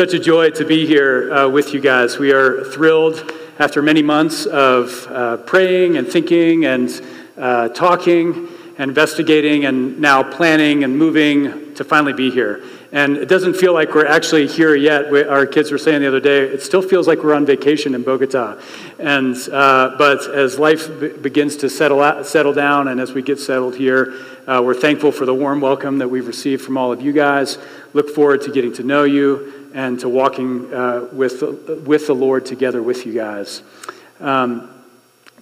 Such a joy to be here uh, with you guys. We are thrilled after many months of uh, praying and thinking and uh, talking and investigating and now planning and moving to finally be here. And it doesn't feel like we're actually here yet. We, our kids were saying the other day, it still feels like we're on vacation in Bogota. And, uh, but as life b- begins to settle, out, settle down and as we get settled here, uh, we're thankful for the warm welcome that we've received from all of you guys. Look forward to getting to know you and to walking uh, with, with the Lord together with you guys. Um,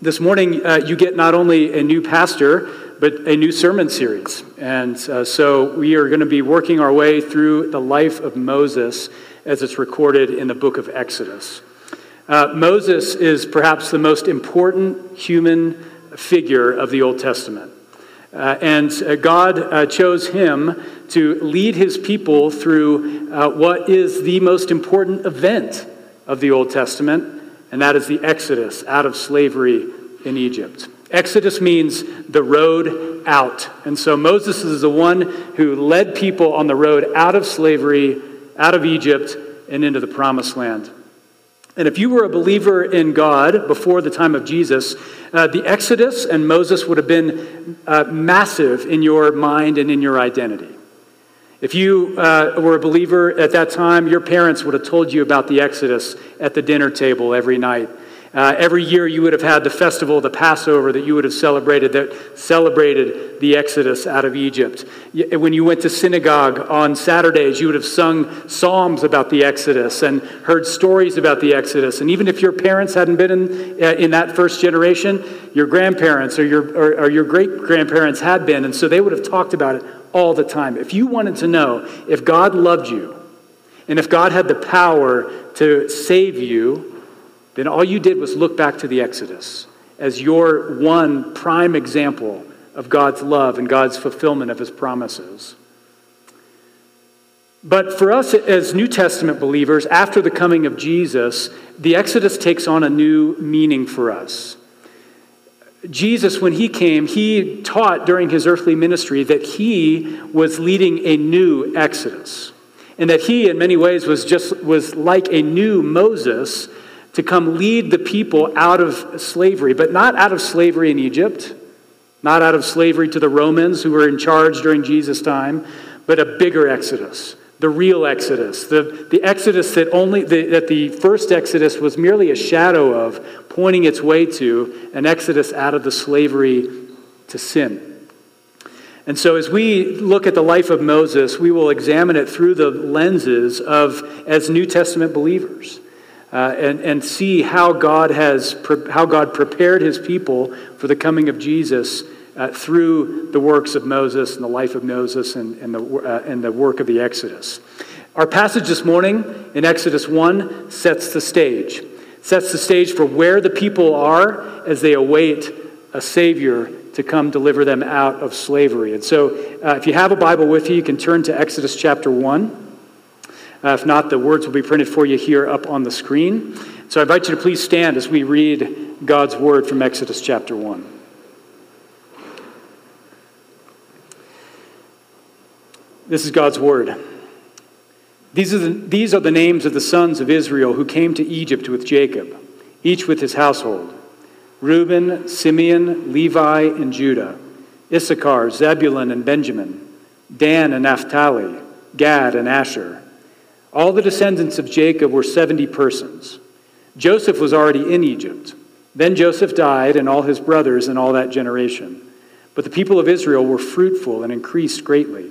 this morning, uh, you get not only a new pastor, but a new sermon series. And uh, so we are going to be working our way through the life of Moses as it's recorded in the book of Exodus. Uh, Moses is perhaps the most important human figure of the Old Testament. Uh, and uh, God chose him to lead his people through uh, what is the most important event of the Old Testament, and that is the Exodus out of slavery in Egypt. Exodus means the road out. And so Moses is the one who led people on the road out of slavery, out of Egypt, and into the promised land. And if you were a believer in God before the time of Jesus, uh, the Exodus and Moses would have been uh, massive in your mind and in your identity. If you uh, were a believer at that time, your parents would have told you about the Exodus at the dinner table every night. Uh, every year you would have had the festival, the Passover, that you would have celebrated, that celebrated the Exodus out of Egypt. When you went to synagogue on Saturdays, you would have sung psalms about the Exodus and heard stories about the Exodus. And even if your parents hadn't been in, uh, in that first generation, your grandparents or your, or, or your great grandparents had been. And so they would have talked about it all the time. If you wanted to know if God loved you and if God had the power to save you, then all you did was look back to the Exodus as your one prime example of God's love and God's fulfillment of his promises. But for us as New Testament believers, after the coming of Jesus, the Exodus takes on a new meaning for us. Jesus, when he came, he taught during his earthly ministry that he was leading a new Exodus. And that he, in many ways, was just was like a new Moses to come lead the people out of slavery, but not out of slavery in Egypt, not out of slavery to the Romans who were in charge during Jesus' time, but a bigger Exodus, the real Exodus, the, the Exodus that only the, that the first Exodus was merely a shadow of, pointing its way to an Exodus out of the slavery to sin. And so, as we look at the life of Moses, we will examine it through the lenses of as New Testament believers. Uh, and, and see how God has how God prepared his people for the coming of Jesus uh, through the works of Moses and the life of Moses and, and, the, uh, and the work of the Exodus. Our passage this morning in Exodus 1 sets the stage, sets the stage for where the people are as they await a Savior to come deliver them out of slavery. And so, uh, if you have a Bible with you, you can turn to Exodus chapter 1. Uh, if not, the words will be printed for you here up on the screen. So I invite you to please stand as we read God's word from Exodus chapter 1. This is God's word. These are, the, these are the names of the sons of Israel who came to Egypt with Jacob, each with his household Reuben, Simeon, Levi, and Judah, Issachar, Zebulun, and Benjamin, Dan and Naphtali, Gad and Asher. All the descendants of Jacob were 70 persons. Joseph was already in Egypt. Then Joseph died, and all his brothers and all that generation. But the people of Israel were fruitful and increased greatly.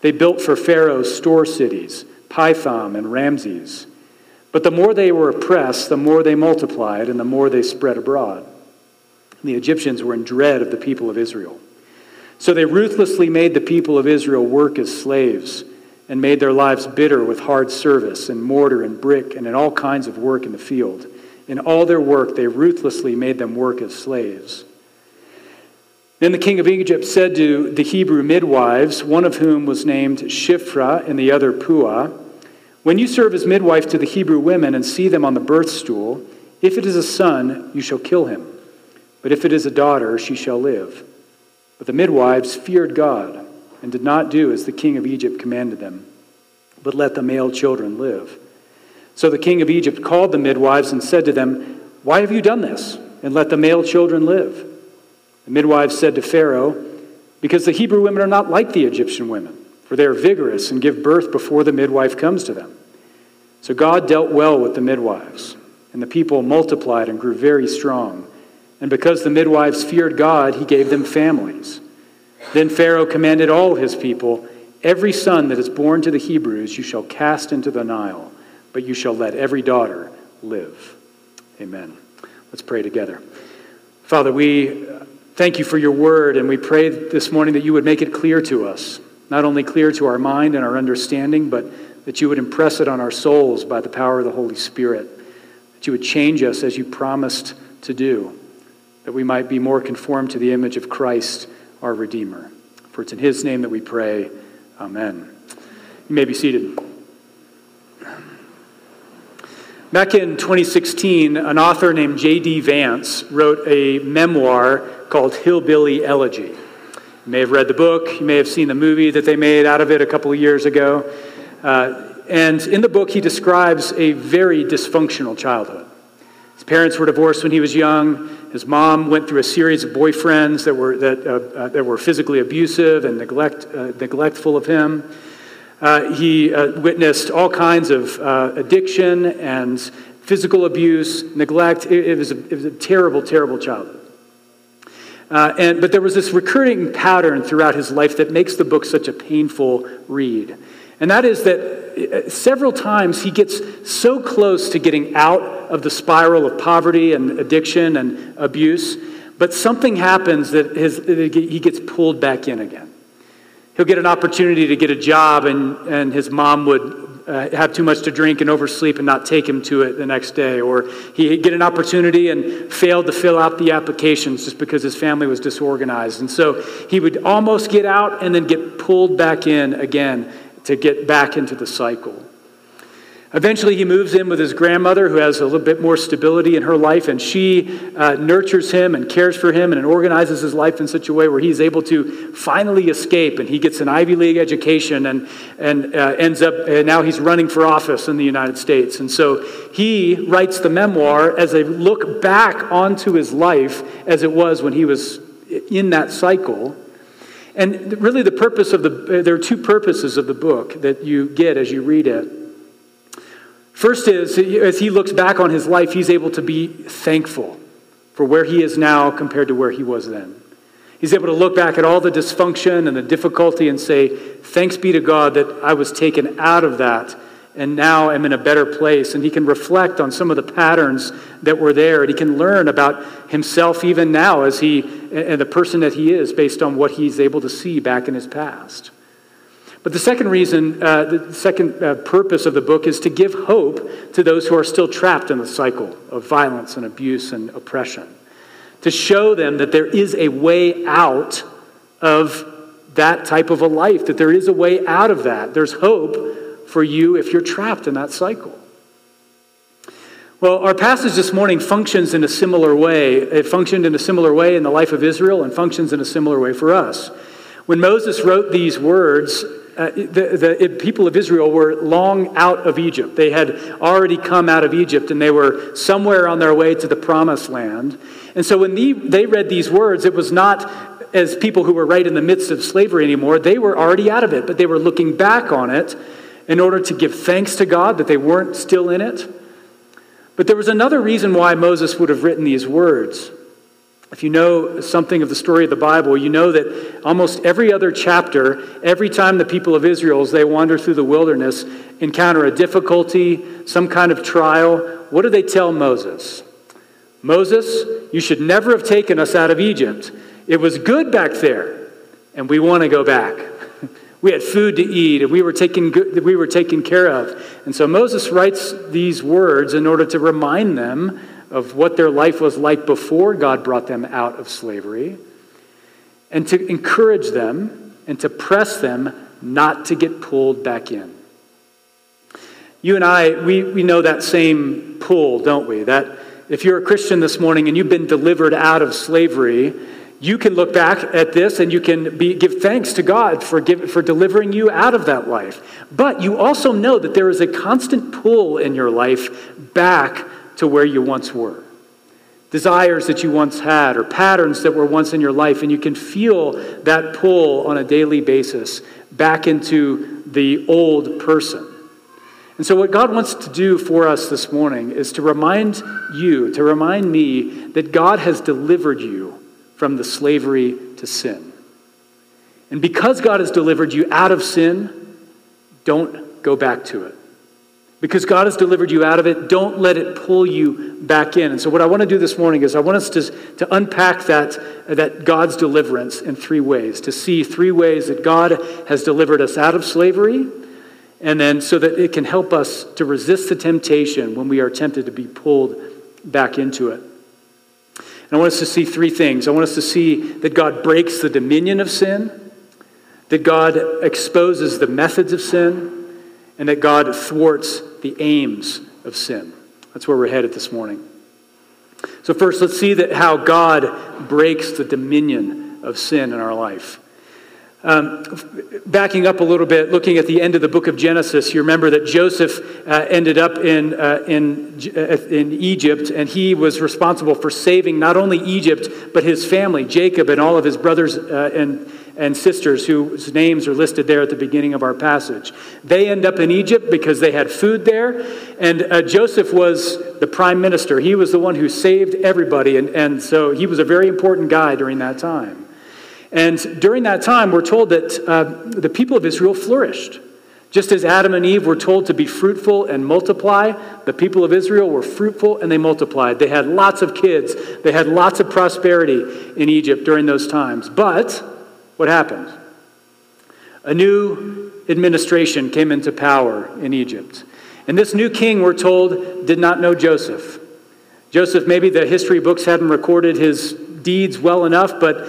They built for Pharaoh store cities, Pithom and Ramses. But the more they were oppressed, the more they multiplied, and the more they spread abroad. And the Egyptians were in dread of the people of Israel. So they ruthlessly made the people of Israel work as slaves and made their lives bitter with hard service in mortar and brick and in all kinds of work in the field. In all their work, they ruthlessly made them work as slaves. Then the king of Egypt said to the Hebrew midwives, one of whom was named Shiphrah and the other Puah, When you serve as midwife to the Hebrew women and see them on the birth stool, if it is a son, you shall kill him. But if it is a daughter, she shall live. But the midwives feared God and did not do as the king of Egypt commanded them, but let the male children live. So the king of Egypt called the midwives and said to them, Why have you done this? And let the male children live. The midwives said to Pharaoh, Because the Hebrew women are not like the Egyptian women, for they are vigorous and give birth before the midwife comes to them. So God dealt well with the midwives, and the people multiplied and grew very strong. And because the midwives feared God, he gave them families. Then Pharaoh commanded all his people Every son that is born to the Hebrews you shall cast into the Nile, but you shall let every daughter live. Amen. Let's pray together. Father, we thank you for your word, and we pray this morning that you would make it clear to us, not only clear to our mind and our understanding, but that you would impress it on our souls by the power of the Holy Spirit, that you would change us as you promised to do that we might be more conformed to the image of Christ, our Redeemer. For it's in His name that we pray. Amen. You may be seated. Back in 2016, an author named J.D. Vance wrote a memoir called Hillbilly Elegy. You may have read the book, you may have seen the movie that they made out of it a couple of years ago. Uh, and in the book, he describes a very dysfunctional childhood. His parents were divorced when he was young. His mom went through a series of boyfriends that were, that, uh, uh, that were physically abusive and neglect, uh, neglectful of him. Uh, he uh, witnessed all kinds of addiction and physical abuse, neglect. It, it, was a, it was a terrible, terrible childhood. Uh, and, but there was this recurring pattern throughout his life that makes the book such a painful read. And that is that uh, several times he gets so close to getting out of the spiral of poverty and addiction and abuse, but something happens that his, he gets pulled back in again. He'll get an opportunity to get a job, and, and his mom would uh, have too much to drink and oversleep and not take him to it the next day. Or he'd get an opportunity and failed to fill out the applications just because his family was disorganized. And so he would almost get out and then get pulled back in again to get back into the cycle. Eventually, he moves in with his grandmother, who has a little bit more stability in her life, and she uh, nurtures him and cares for him and organizes his life in such a way where he's able to finally escape. And he gets an Ivy League education and, and uh, ends up, uh, now he's running for office in the United States. And so he writes the memoir as a look back onto his life as it was when he was in that cycle and really, the purpose of the, there are two purposes of the book that you get as you read it. First is, as he looks back on his life, he's able to be thankful for where he is now compared to where he was then. He's able to look back at all the dysfunction and the difficulty and say, Thanks be to God that I was taken out of that and now am in a better place. And he can reflect on some of the patterns that were there. And he can learn about himself even now as he and the person that he is based on what he's able to see back in his past. But the second reason, uh, the second uh, purpose of the book is to give hope to those who are still trapped in the cycle of violence and abuse and oppression. To show them that there is a way out of that type of a life, that there is a way out of that. There's hope for you if you're trapped in that cycle. Well, our passage this morning functions in a similar way. It functioned in a similar way in the life of Israel and functions in a similar way for us. When Moses wrote these words, uh, the, the people of Israel were long out of Egypt. They had already come out of Egypt and they were somewhere on their way to the promised land. And so when they, they read these words, it was not as people who were right in the midst of slavery anymore. They were already out of it, but they were looking back on it in order to give thanks to God that they weren't still in it. But there was another reason why Moses would have written these words. If you know something of the story of the Bible, you know that almost every other chapter, every time the people of Israel, as they wander through the wilderness, encounter a difficulty, some kind of trial, what do they tell Moses? Moses, you should never have taken us out of Egypt. It was good back there, and we want to go back. we had food to eat, and we were, taken, good, we were taken care of. And so Moses writes these words in order to remind them of what their life was like before God brought them out of slavery, and to encourage them and to press them not to get pulled back in. You and I, we, we know that same pull, don't we? That if you're a Christian this morning and you've been delivered out of slavery, you can look back at this and you can be, give thanks to God for, give, for delivering you out of that life. But you also know that there is a constant pull in your life back to where you once were. Desires that you once had, or patterns that were once in your life, and you can feel that pull on a daily basis back into the old person. And so, what God wants to do for us this morning is to remind you, to remind me, that God has delivered you from the slavery to sin. And because God has delivered you out of sin, don't go back to it. Because God has delivered you out of it, don't let it pull you back in. And so, what I want to do this morning is I want us to, to unpack that, that God's deliverance in three ways, to see three ways that God has delivered us out of slavery, and then so that it can help us to resist the temptation when we are tempted to be pulled back into it. And I want us to see three things. I want us to see that God breaks the dominion of sin, that God exposes the methods of sin, and that God thwarts the aims of sin. That's where we're headed this morning. So, first, let's see that how God breaks the dominion of sin in our life. Um, backing up a little bit, looking at the end of the book of Genesis, you remember that Joseph uh, ended up in, uh, in, uh, in Egypt, and he was responsible for saving not only Egypt, but his family, Jacob, and all of his brothers uh, and and sisters whose names are listed there at the beginning of our passage. They end up in Egypt because they had food there, and uh, Joseph was the prime minister. He was the one who saved everybody, and, and so he was a very important guy during that time. And during that time, we're told that uh, the people of Israel flourished. Just as Adam and Eve were told to be fruitful and multiply, the people of Israel were fruitful and they multiplied. They had lots of kids, they had lots of prosperity in Egypt during those times. But what happened? A new administration came into power in Egypt. And this new king, we're told, did not know Joseph. Joseph, maybe the history books hadn't recorded his deeds well enough, but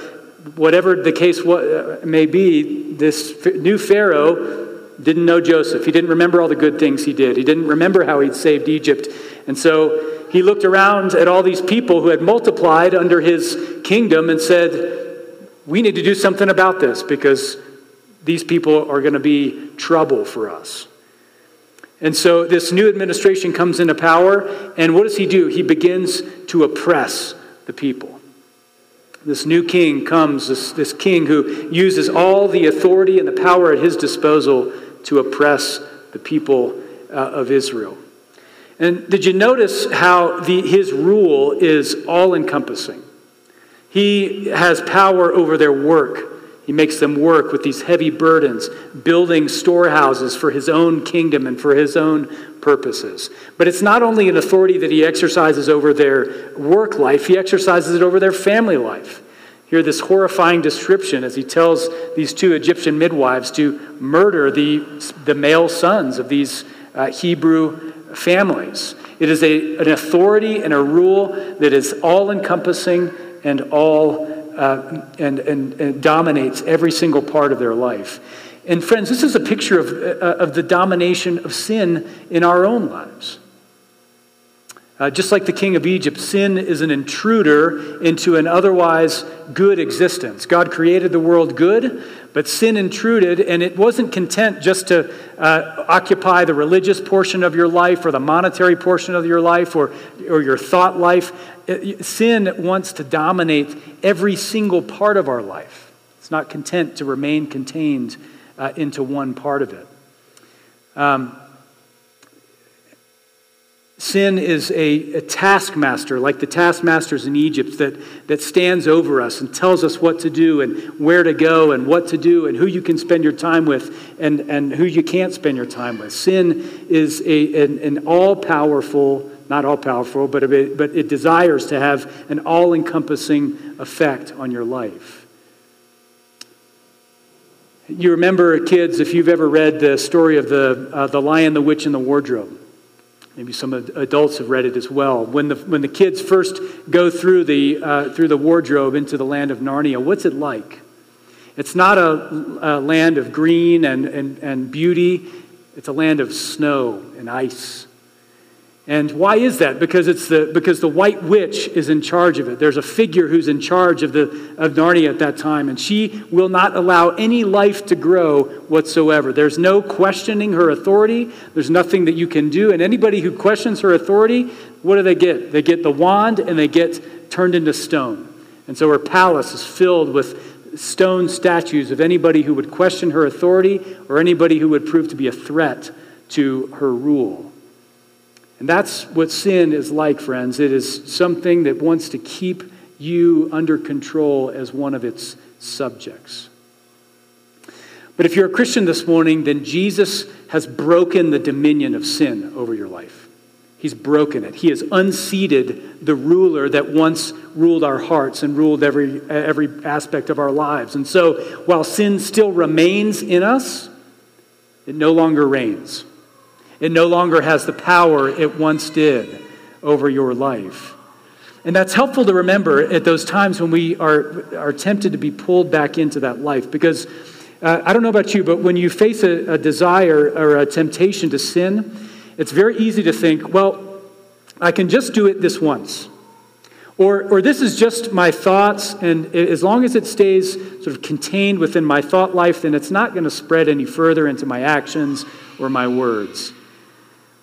whatever the case uh, may be, this new Pharaoh didn't know Joseph. He didn't remember all the good things he did. He didn't remember how he'd saved Egypt. And so he looked around at all these people who had multiplied under his kingdom and said, we need to do something about this because these people are going to be trouble for us. And so this new administration comes into power, and what does he do? He begins to oppress the people. This new king comes, this, this king who uses all the authority and the power at his disposal to oppress the people uh, of Israel. And did you notice how the, his rule is all encompassing? He has power over their work. He makes them work with these heavy burdens, building storehouses for his own kingdom and for his own purposes. But it's not only an authority that he exercises over their work life, he exercises it over their family life. Hear this horrifying description as he tells these two Egyptian midwives to murder the, the male sons of these uh, Hebrew families. It is a, an authority and a rule that is all encompassing and all uh, and, and, and, dominates every single part of their life. And friends, this is a picture of, uh, of the domination of sin in our own lives. Uh, just like the king of Egypt, sin is an intruder into an otherwise good existence. God created the world good, but sin intruded, and it wasn't content just to uh, occupy the religious portion of your life or the monetary portion of your life or, or your thought life. Sin wants to dominate every single part of our life. It's not content to remain contained uh, into one part of it. Um, Sin is a, a, taskmaster, like the taskmasters in Egypt, that, that stands over us and tells us what to do and where to go and what to do and who you can spend your time with and, and who you can't spend your time with. Sin is a, an, an all powerful, not all powerful, but, it, but it desires to have an all encompassing effect on your life. You remember, kids, if you've ever read the story of the, uh, the Lion, the Witch, and the Wardrobe. Maybe some adults have read it as well. When the, when the kids first go through the, uh, through the wardrobe into the land of Narnia, what's it like? It's not a, a land of green and, and, and beauty, it's a land of snow and ice and why is that? Because, it's the, because the white witch is in charge of it. There's a figure who's in charge of, the, of Narnia at that time, and she will not allow any life to grow whatsoever. There's no questioning her authority, there's nothing that you can do. And anybody who questions her authority, what do they get? They get the wand and they get turned into stone. And so her palace is filled with stone statues of anybody who would question her authority or anybody who would prove to be a threat to her rule. And that's what sin is like, friends. It is something that wants to keep you under control as one of its subjects. But if you're a Christian this morning, then Jesus has broken the dominion of sin over your life. He's broken it. He has unseated the ruler that once ruled our hearts and ruled every, every aspect of our lives. And so, while sin still remains in us, it no longer reigns. It no longer has the power it once did over your life. And that's helpful to remember at those times when we are, are tempted to be pulled back into that life. Because uh, I don't know about you, but when you face a, a desire or a temptation to sin, it's very easy to think, well, I can just do it this once. Or, or this is just my thoughts, and as long as it stays sort of contained within my thought life, then it's not going to spread any further into my actions or my words.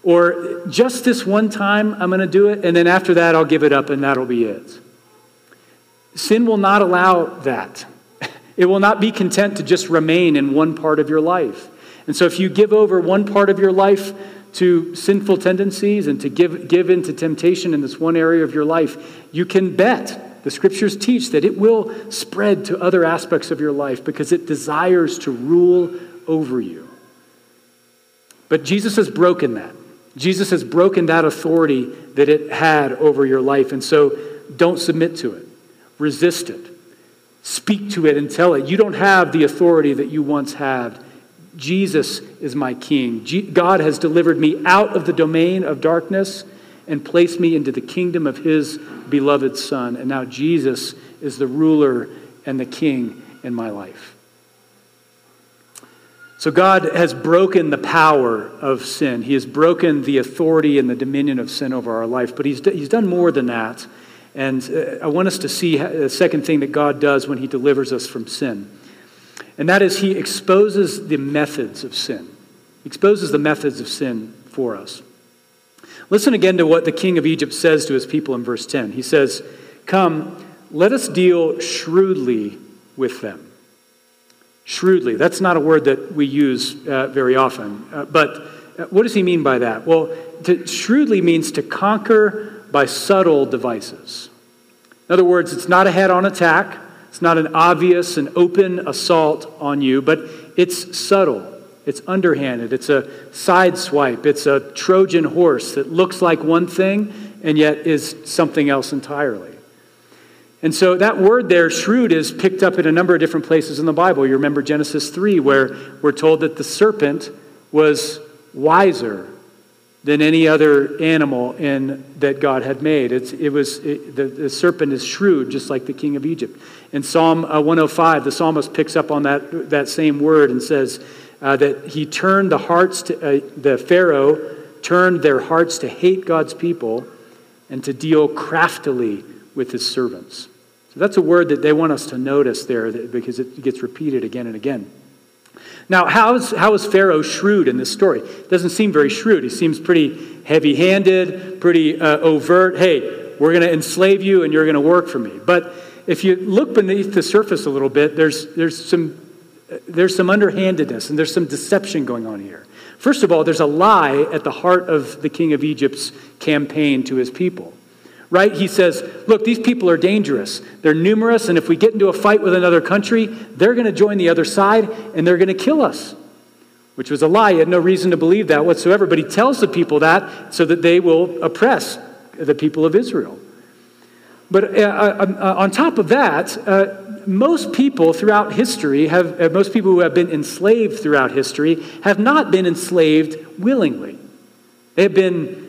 Or just this one time, I'm going to do it, and then after that, I'll give it up, and that'll be it. Sin will not allow that. It will not be content to just remain in one part of your life. And so, if you give over one part of your life to sinful tendencies and to give, give in to temptation in this one area of your life, you can bet, the scriptures teach, that it will spread to other aspects of your life because it desires to rule over you. But Jesus has broken that. Jesus has broken that authority that it had over your life. And so don't submit to it, resist it, speak to it and tell it. You don't have the authority that you once had. Jesus is my king. God has delivered me out of the domain of darkness and placed me into the kingdom of his beloved Son. And now Jesus is the ruler and the king in my life. So God has broken the power of sin. He has broken the authority and the dominion of sin over our life. But He's, he's done more than that. And uh, I want us to see the second thing that God does when He delivers us from sin. And that is He exposes the methods of sin. He exposes the methods of sin for us. Listen again to what the king of Egypt says to his people in verse 10. He says, Come, let us deal shrewdly with them shrewdly. That's not a word that we use uh, very often. Uh, but uh, what does he mean by that? Well, to, shrewdly means to conquer by subtle devices. In other words, it's not a head on attack, it's not an obvious and open assault on you, but it's subtle. It's underhanded. It's a side swipe. It's a Trojan horse that looks like one thing and yet is something else entirely. And so that word there, shrewd, is picked up in a number of different places in the Bible. You remember Genesis 3, where we're told that the serpent was wiser than any other animal in, that God had made. It's, it was, it, the, the, serpent is shrewd, just like the king of Egypt. In Psalm uh, 105, the psalmist picks up on that, that same word and says uh, that he turned the hearts to, uh, the Pharaoh turned their hearts to hate God's people and to deal craftily with his servants. So that's a word that they want us to notice there because it gets repeated again and again. Now, how is, how is Pharaoh shrewd in this story? Doesn't seem very shrewd. He seems pretty heavy handed, pretty uh, overt. Hey, we're going to enslave you and you're going to work for me. But if you look beneath the surface a little bit, there's, there's, some, there's some underhandedness and there's some deception going on here. First of all, there's a lie at the heart of the king of Egypt's campaign to his people right? He says, Look, these people are dangerous. They're numerous, and if we get into a fight with another country, they're going to join the other side and they're going to kill us. Which was a lie. He had no reason to believe that whatsoever, but he tells the people that so that they will oppress the people of Israel. But uh, uh, uh on top of that, uh, most people throughout history have, uh, most people who have been enslaved throughout history have not been enslaved willingly. They have been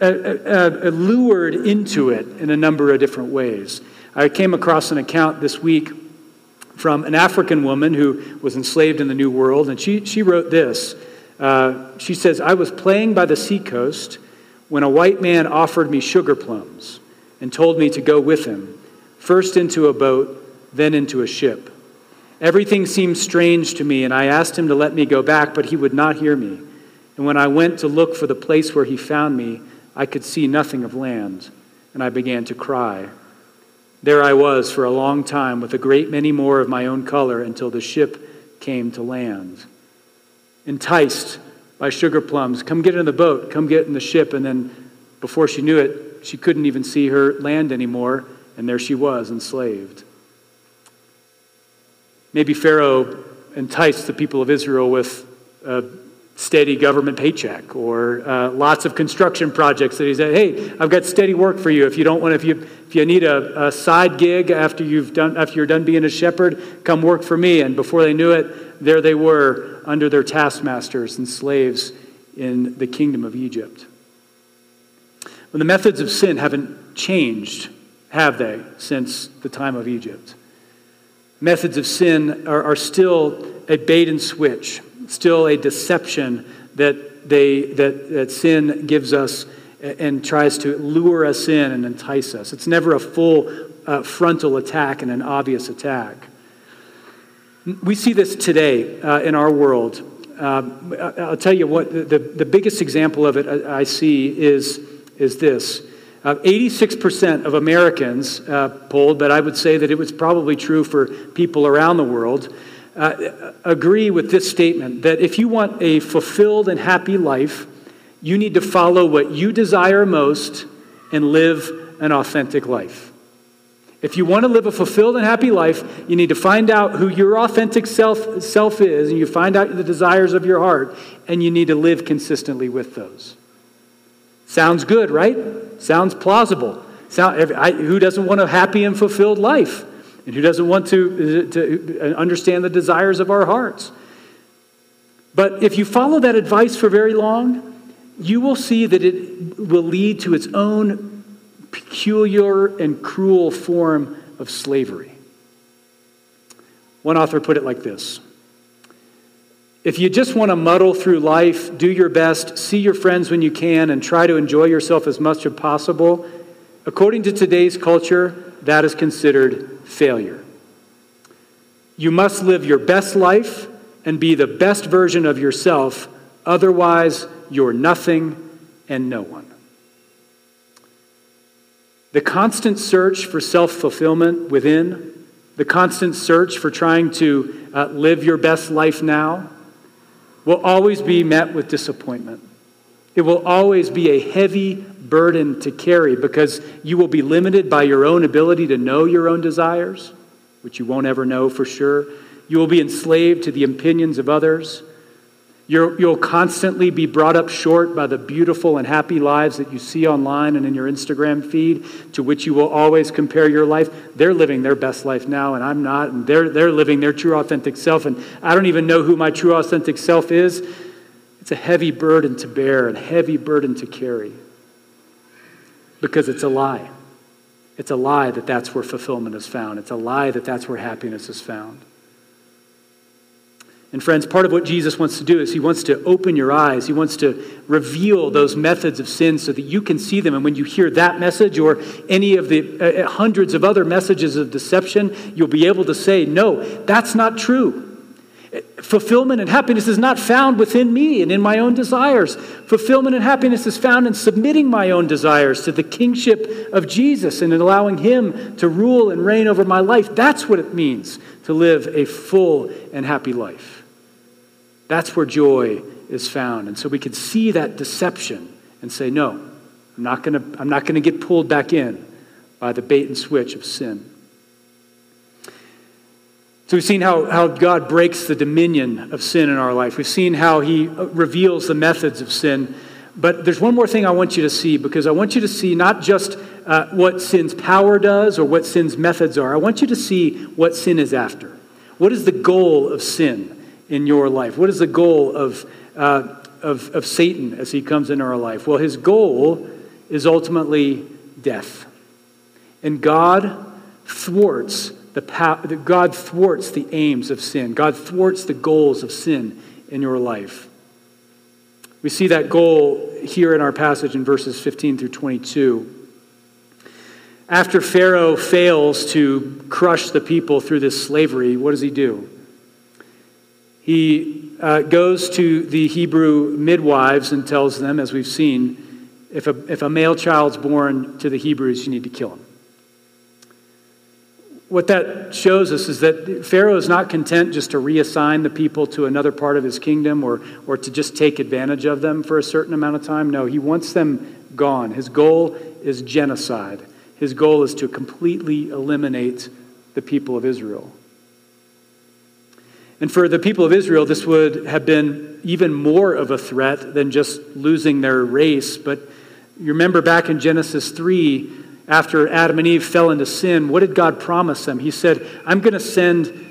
lured into it in a number of different ways. I came across an account this week from an African woman who was enslaved in the New World, and she, she wrote this. Uh, she says, I was playing by the seacoast when a white man offered me sugar plums and told me to go with him, first into a boat, then into a ship. Everything seemed strange to me, and I asked him to let me go back, but he would not hear me. And when I went to look for the place where he found me, I could see nothing of land, and I began to cry. There I was for a long time with a great many more of my own color until the ship came to land. Enticed by sugar plums, come get in the boat, come get in the ship, and then before she knew it, she couldn't even see her land anymore, and there she was, enslaved. Maybe Pharaoh enticed the people of Israel with a steady government paycheck or uh, lots of construction projects that he said hey i've got steady work for you. If you don't want if you if you need a, a, side gig after you've done after you're done being a shepherd come work for me. And before they knew it there they were under their taskmasters and slaves in the kingdom of egypt. Well, the methods of sin haven't changed have they since the time of egypt? Methods of sin are, are still a bait and switch still a deception that, they, that, that sin gives us and tries to lure us in and entice us. It's never a full uh, frontal attack and an obvious attack. We see this today uh, in our world. Um, I'll tell you what, the, the biggest example of it I see is, is this. Uh, 86% of Americans uh, polled, but I would say that it was probably true for people around the world, uh, agree with this statement that if you want a fulfilled and happy life, you need to follow what you desire most and live an authentic life. If you want to live a fulfilled and happy life, you need to find out who your authentic self, self is, and you find out the desires of your heart, and you need to live consistently with those. Sounds good, right? Sounds plausible. Sound, I, who doesn't want a happy and fulfilled life? And who doesn't want to, to understand the desires of our hearts. But if you follow that advice for very long, you will see that it will lead to its own peculiar and cruel form of slavery. One author put it like this If you just want to muddle through life, do your best, see your friends when you can, and try to enjoy yourself as much as possible, according to today's culture, that is considered failure. You must live your best life and be the best version of yourself, otherwise, you're nothing and no one. The constant search for self fulfillment within, the constant search for trying to uh, live your best life now, will always be met with disappointment. It will always be a heavy burden to carry because you will be limited by your own ability to know your own desires, which you won't ever know for sure. You will be enslaved to the opinions of others. you will constantly be brought up short by the beautiful and happy lives that you see online and in your Instagram feed, to which you will always compare your life. They're living their best life now, and I'm not, and they're, they're living their true, authentic self, and I don't even know who my true, authentic self is. It's a heavy burden to bear and heavy burden to carry because it's a lie. It's a lie that that's where fulfillment is found. It's a lie that that's where happiness is found. And friends, part of what Jesus wants to do is he wants to open your eyes. He wants to reveal those methods of sin so that you can see them. And when you hear that message or any of the uh, uh, hundreds of other messages of deception, you'll be able to say, no, that's not true. Fulfillment and happiness is not found within me and in my own desires. Fulfillment and happiness is found in submitting my own desires to the kingship of Jesus and in allowing Him to rule and reign over my life. That's what it means to live a full and happy life. That's where joy is found. And so we can see that deception and say, no, I'm not going to get pulled back in by the bait and switch of sin. So we've seen how, how God breaks the dominion of sin in our life. We've seen how he reveals the methods of sin. But there's one more thing I want you to see because I want you to see not just uh, what sin's power does or what sin's methods are. I want you to see what sin is after. What is the goal of sin in your life? What is the goal of, uh, of, of Satan as he comes into our life? Well, his goal is ultimately death. And God thwarts the path, God thwarts the aims of sin. God thwarts the goals of sin in your life. We see that goal here in our passage in verses 15 through 22. After Pharaoh fails to crush the people through this slavery, what does he do? He uh, goes to the Hebrew midwives and tells them, as we've seen, if a, if a male child's born to the Hebrews, you need to kill him what that shows us is that Pharaoh is not content just to reassign the people to another part of his kingdom or, or to just take advantage of them for a certain amount of time. No, he wants them gone. His goal is genocide, his goal is to completely eliminate the people of Israel. And for the people of Israel, this would have been even more of a threat than just losing their race. But you remember back in Genesis 3, after Adam and Eve fell into sin, what did God promise them? He said, I'm going to send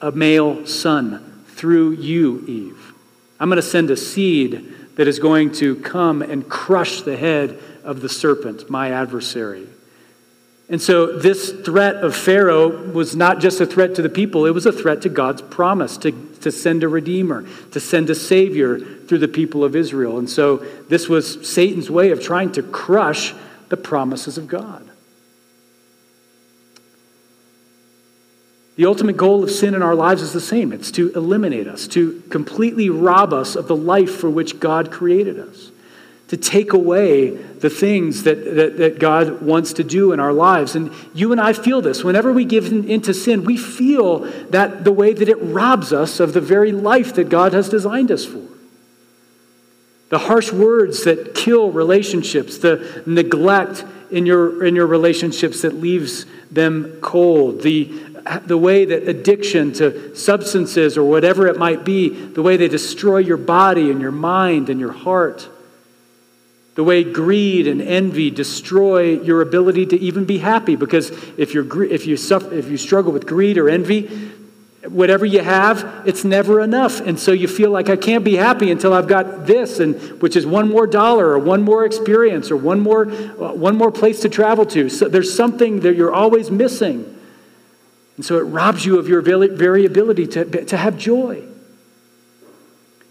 a male son through you, Eve. I'm going to send a seed that is going to come and crush the head of the serpent, my adversary. And so, this threat of Pharaoh was not just a threat to the people, it was a threat to God's promise to, to send a redeemer, to send a savior through the people of Israel. And so, this was Satan's way of trying to crush the promises of God. The ultimate goal of sin in our lives is the same it's to eliminate us, to completely rob us of the life for which God created us, to take away the things that, that, that, God wants to do in our lives. And you and I feel this. Whenever we give in into sin, we feel that the way that it robs us of the very life that God has designed us for. The harsh words that kill relationships, the neglect in your, in your relationships that leaves them cold, the, the way that addiction to substances or whatever it might be, the way they destroy your body and your mind and your heart, the way greed and envy destroy your ability to even be happy. Because if, you're, if, you suffer, if you struggle with greed or envy, whatever you have, it's never enough. And so you feel like I can't be happy until I've got this, and which is one more dollar or one more experience or one more, uh, one more place to travel to. So there's something that you're always missing. And so it robs you of your very ability to, to have joy.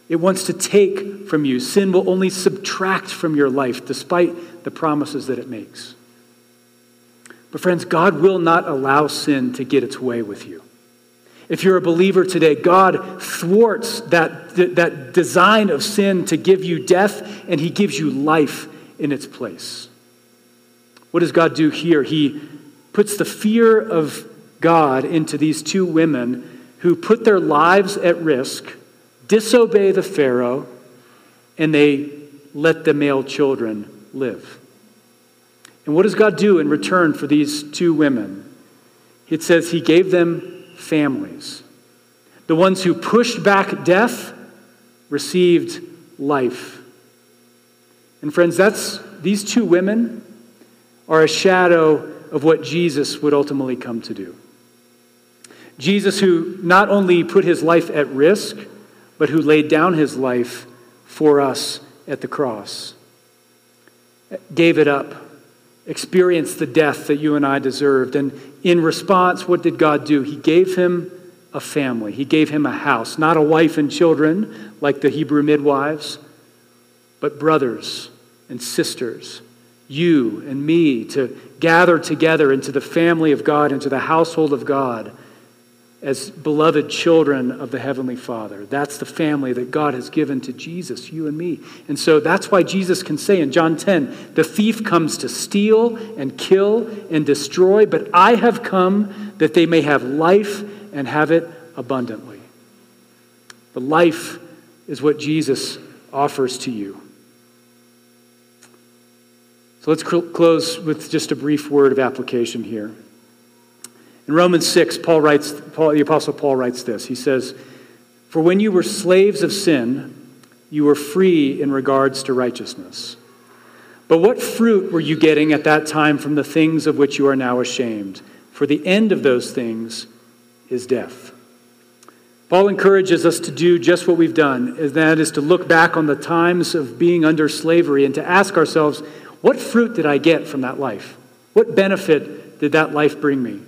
It wants to take from you. Sin will only subtract from your life despite the promises that it makes. But, friends, God will not allow sin to get its way with you. If you're a believer today, God thwarts that, that design of sin to give you death, and He gives you life in its place. What does God do here? He puts the fear of God into these two women who put their lives at risk, disobey the Pharaoh, and they let the male children live. And what does God do in return for these two women? It says He gave them families. The ones who pushed back death received life. And friends, that's these two women are a shadow of what Jesus would ultimately come to do. Jesus, who not only put his life at risk, but who laid down his life for us at the cross, gave it up, experienced the death that you and I deserved. And in response, what did God do? He gave him a family. He gave him a house, not a wife and children like the Hebrew midwives, but brothers and sisters, you and me, to gather together into the family of God, into the household of God as beloved children of the Heavenly Father. That's the family that God has given to Jesus, you and me. And so that's why Jesus can say in John 10 the thief comes to steal and kill and destroy, but I have come that they may have life and have it abundantly. The life is what Jesus offers to you. So let's cl- close with just a brief word of application here. In Romans 6, Paul writes, Paul, the Apostle Paul writes this. He says, For when you were slaves of sin, you were free in regards to righteousness. But what fruit were you getting at that time from the things of which you are now ashamed? For the end of those things is death. Paul encourages us to do just what we've done, and that is to look back on the times of being under slavery and to ask ourselves, what fruit did I get from that life? What benefit did that life bring me?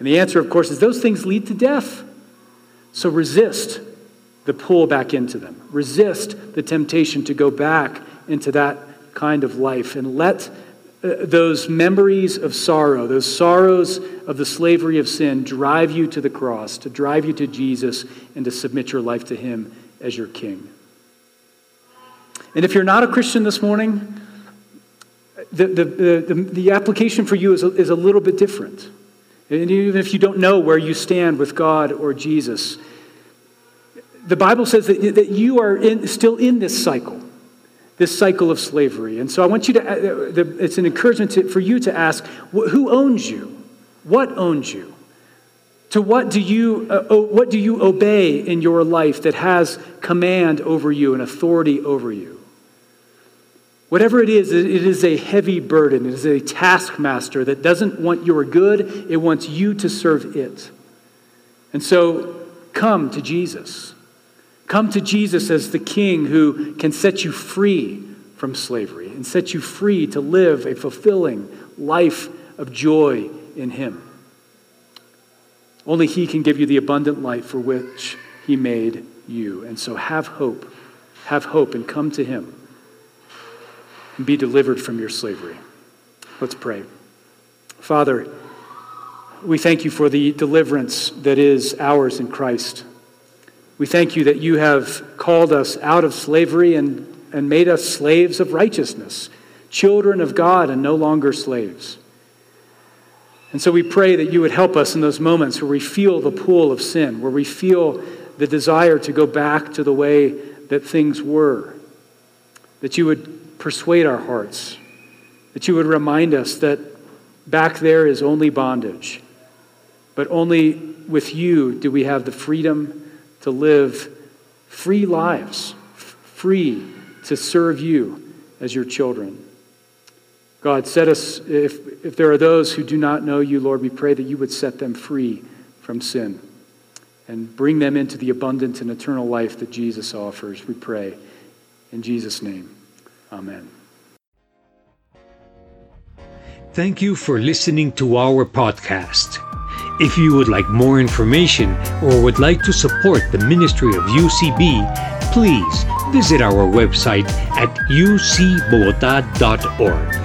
And the answer, of course, is those things lead to death. So resist the pull back into them. Resist the temptation to go back into that kind of life and let uh, those memories of sorrow, those sorrows of the slavery of sin, drive you to the cross, to drive you to Jesus, and to submit your life to Him as your King. And if you're not a Christian this morning, the, the, the, the, application for you is a, is a little bit different. And even if you don't know where you stand with God or Jesus, the Bible says that, that you are in, still in this cycle, this cycle of slavery. And so I want you to, uh, it's an encouragement to, for you to ask who owns you? What owns you? To what do you, uh, what do you obey in your life that has command over you and authority over you? Whatever it is, it is a heavy burden. It is a taskmaster that doesn't want your good, it wants you to serve it. And so come to Jesus. Come to Jesus as the King who can set you free from slavery and set you free to live a fulfilling life of joy in Him. Only He can give you the abundant life for which He made you. And so have hope. Have hope and come to Him and be delivered from your slavery. Let's pray. Father, we thank you for the deliverance that is ours in Christ. We thank you that you have called us out of slavery and, and made us slaves of righteousness, children of God and no longer slaves. And so we pray that you would help us in those moments where we feel the pull of sin, where we feel the desire to go back to the way that things were, that you would persuade our hearts, that you would remind us that back there is only bondage, but only with you do we have the freedom to live free lives, free to serve you as your children. God, set us, if, if there are those who do not know you, Lord, we pray that you would set them free from sin and bring them into the abundant and eternal life that Jesus offers. We pray in Jesus' name. Amen. Thank you for listening to our podcast. If you would like more information or would like to support the ministry of UCB, please visit our website at ucbogota.org.